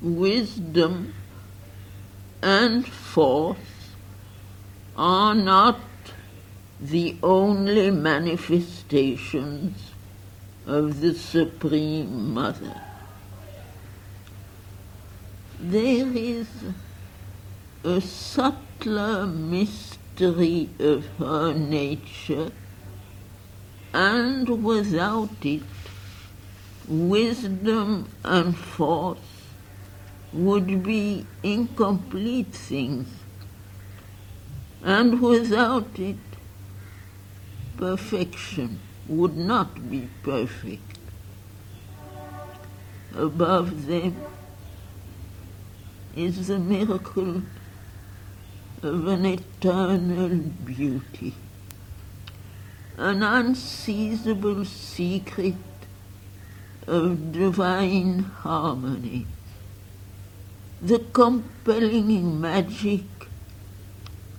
wisdom and force are not the only manifestations of the Supreme Mother. There is a subtler mystery of her nature, and without it, wisdom and force would be incomplete things, and without it, perfection would not be perfect. Above them is the miracle of an eternal beauty, an unseizable secret of divine harmony, the compelling magic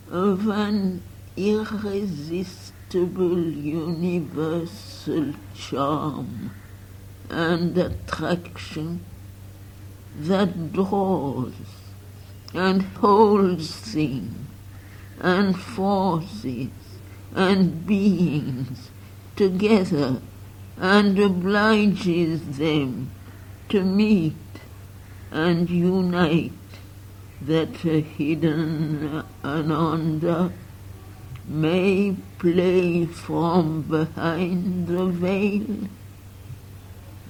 of an irresistible universal charm and attraction that draws and holds things and forces and beings together and obliges them to meet and unite that hidden ananda may play from behind the veil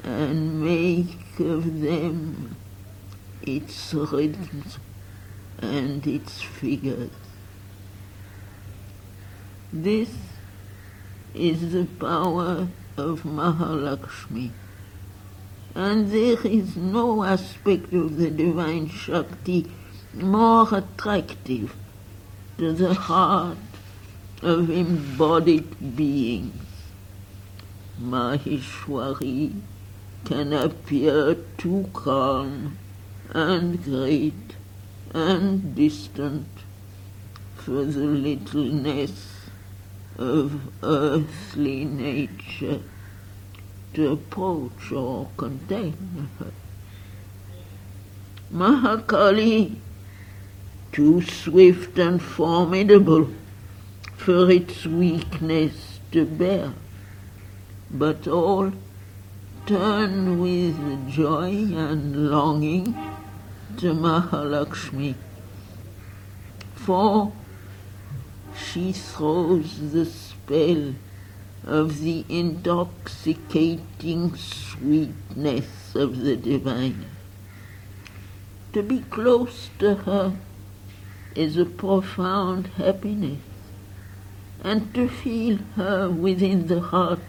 and make of them its rhythms and its figures. This is the power of Mahalakshmi. And there is no aspect of the divine Shakti more attractive to the heart of embodied beings. Maheshwari can appear too calm and great and distant for the littleness of earthly nature to approach or contain her. Mahakali, too swift and formidable for its weakness to bear, but all turn with joy and longing to Mahalakshmi, for she throws the spell of the intoxicating sweetness of the divine. To be close to her is a profound happiness, and to feel her within the heart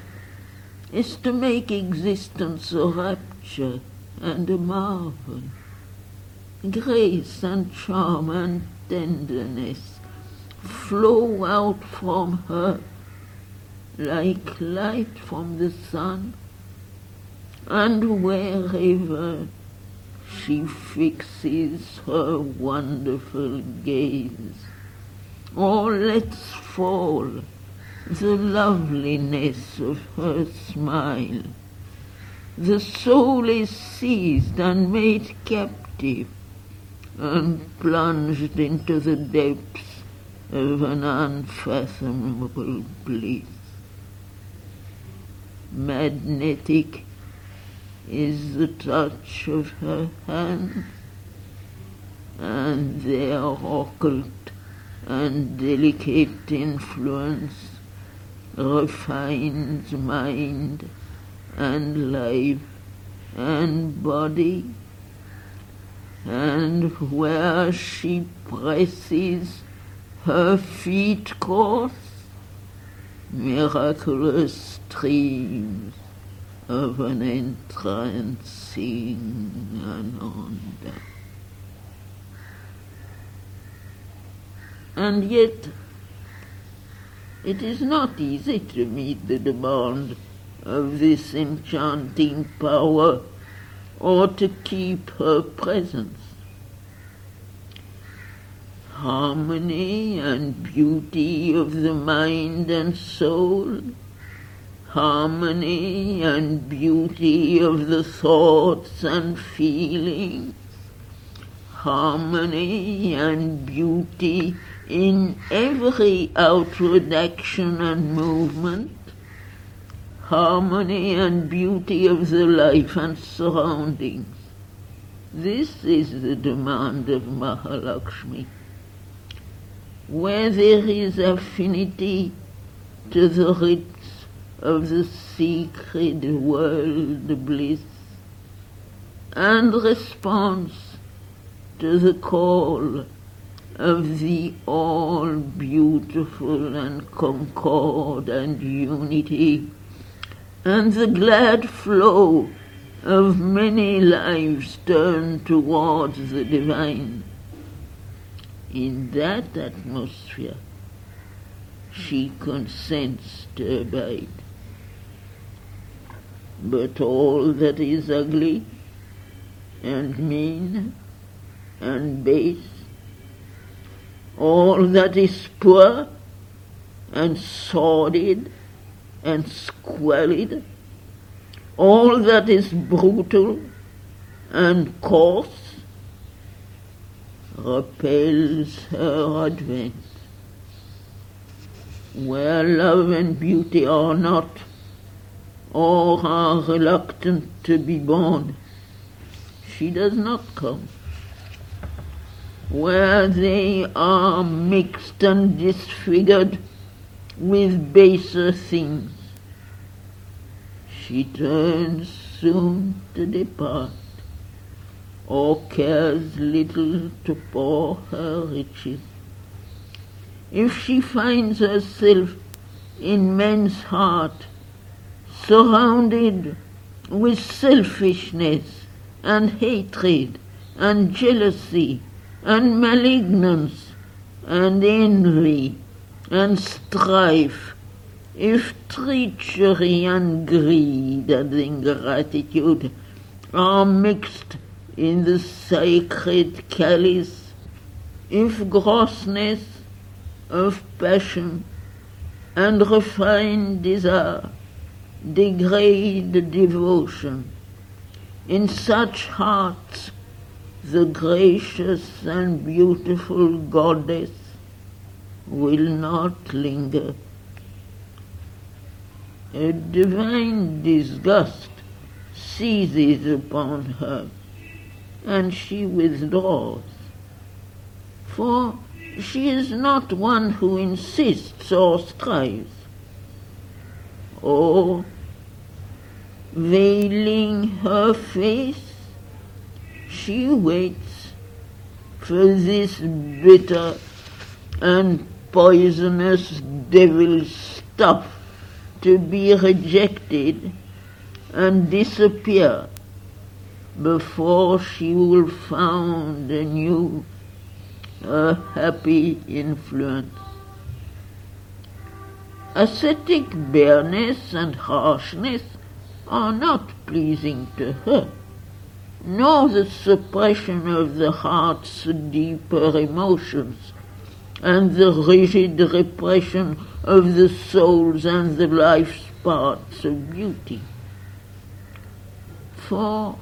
is to make existence a rapture and a marvel grace and charm and tenderness flow out from her like light from the sun, and wherever she fixes her wonderful gaze, or lets fall the loveliness of her smile, the soul is seized and made captive and plunged into the depths of an unfathomable bliss. Magnetic is the touch of her hand, and their occult and delicate influence refines mind and life and body. And where she presses her feet course, miraculous streams of an entrancing ananda. And yet, it is not easy to meet the demand of this enchanting power or to keep her presence. Harmony and beauty of the mind and soul, harmony and beauty of the thoughts and feelings, harmony and beauty in every outward action and movement, harmony and beauty of the life and surroundings. This is the demand of Mahalakshmi. Where there is affinity to the rites of the secret world bliss and response to the call of the all beautiful and concord and unity and the glad flow of many lives turned towards the divine. In that atmosphere, she consents to abide. But all that is ugly and mean and base, all that is poor and sordid and squalid, all that is brutal and coarse, repels her advent. Where love and beauty are not, or are reluctant to be born, she does not come. Where they are mixed and disfigured with baser things, she turns soon to depart, or cares little to pour her riches. If she finds herself in men's heart, surrounded with selfishness and hatred and jealousy and malignance and envy and strife, if treachery and greed and ingratitude are mixed in the sacred chalice, if grossness of passion and refined desire degrade devotion, in such hearts the gracious and beautiful goddess will not linger. A divine disgust seizes upon her, and she withdraws. For she is not one who insists or strives. Or, veiling her face, she waits for this bitter and poisonous devil stuff to be rejected and disappear before she will found anew a happy influence. Ascetic bareness and harshness are not pleasing to her, nor the suppression of the heart's deeper emotions and the rigid repression of the soul's and the life's parts of beauty. For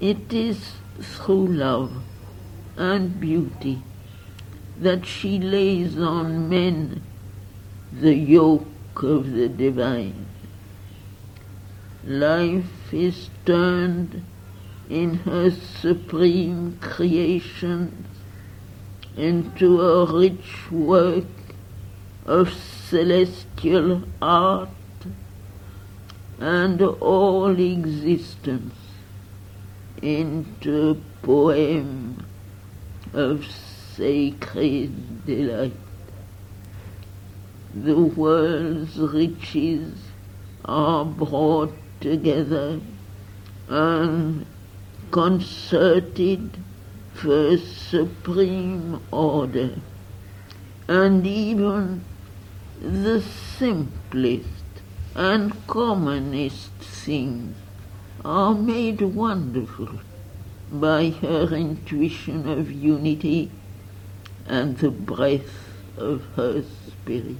it is through love and beauty that she lays on men the yoke of the divine. Life is turned in her supreme creation into a rich work of celestial art and all existence into poem of sacred delight. The world's riches are brought together and concerted for supreme order, and even the simplest and commonest things are made wonderful by her intuition of unity and the breath of her spirit.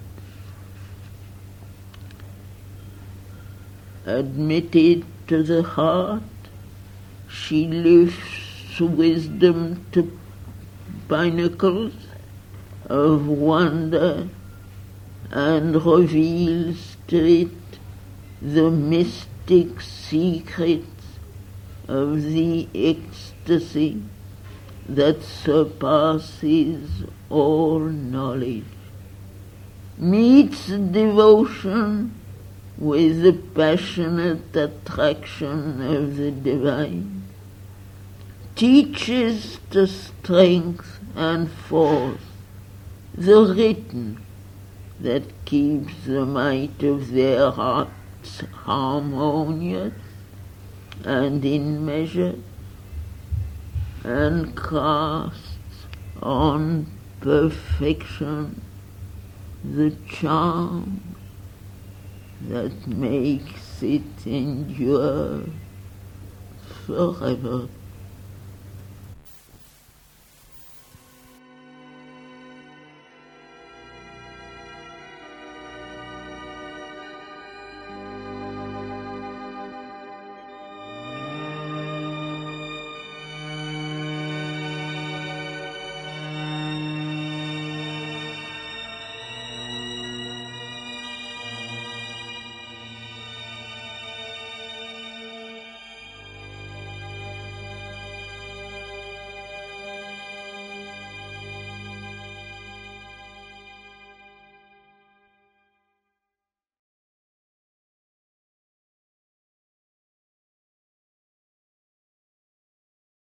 Admitted to the heart, she lifts wisdom to pinnacles of wonder and reveals to it the mystic secrets of the ecstasy that surpasses all knowledge, meets devotion with the passionate attraction of the divine, teaches the strength and force, the written that keeps the might of their harmonious and in measure, and casts on perfection the charm that makes it endure forever.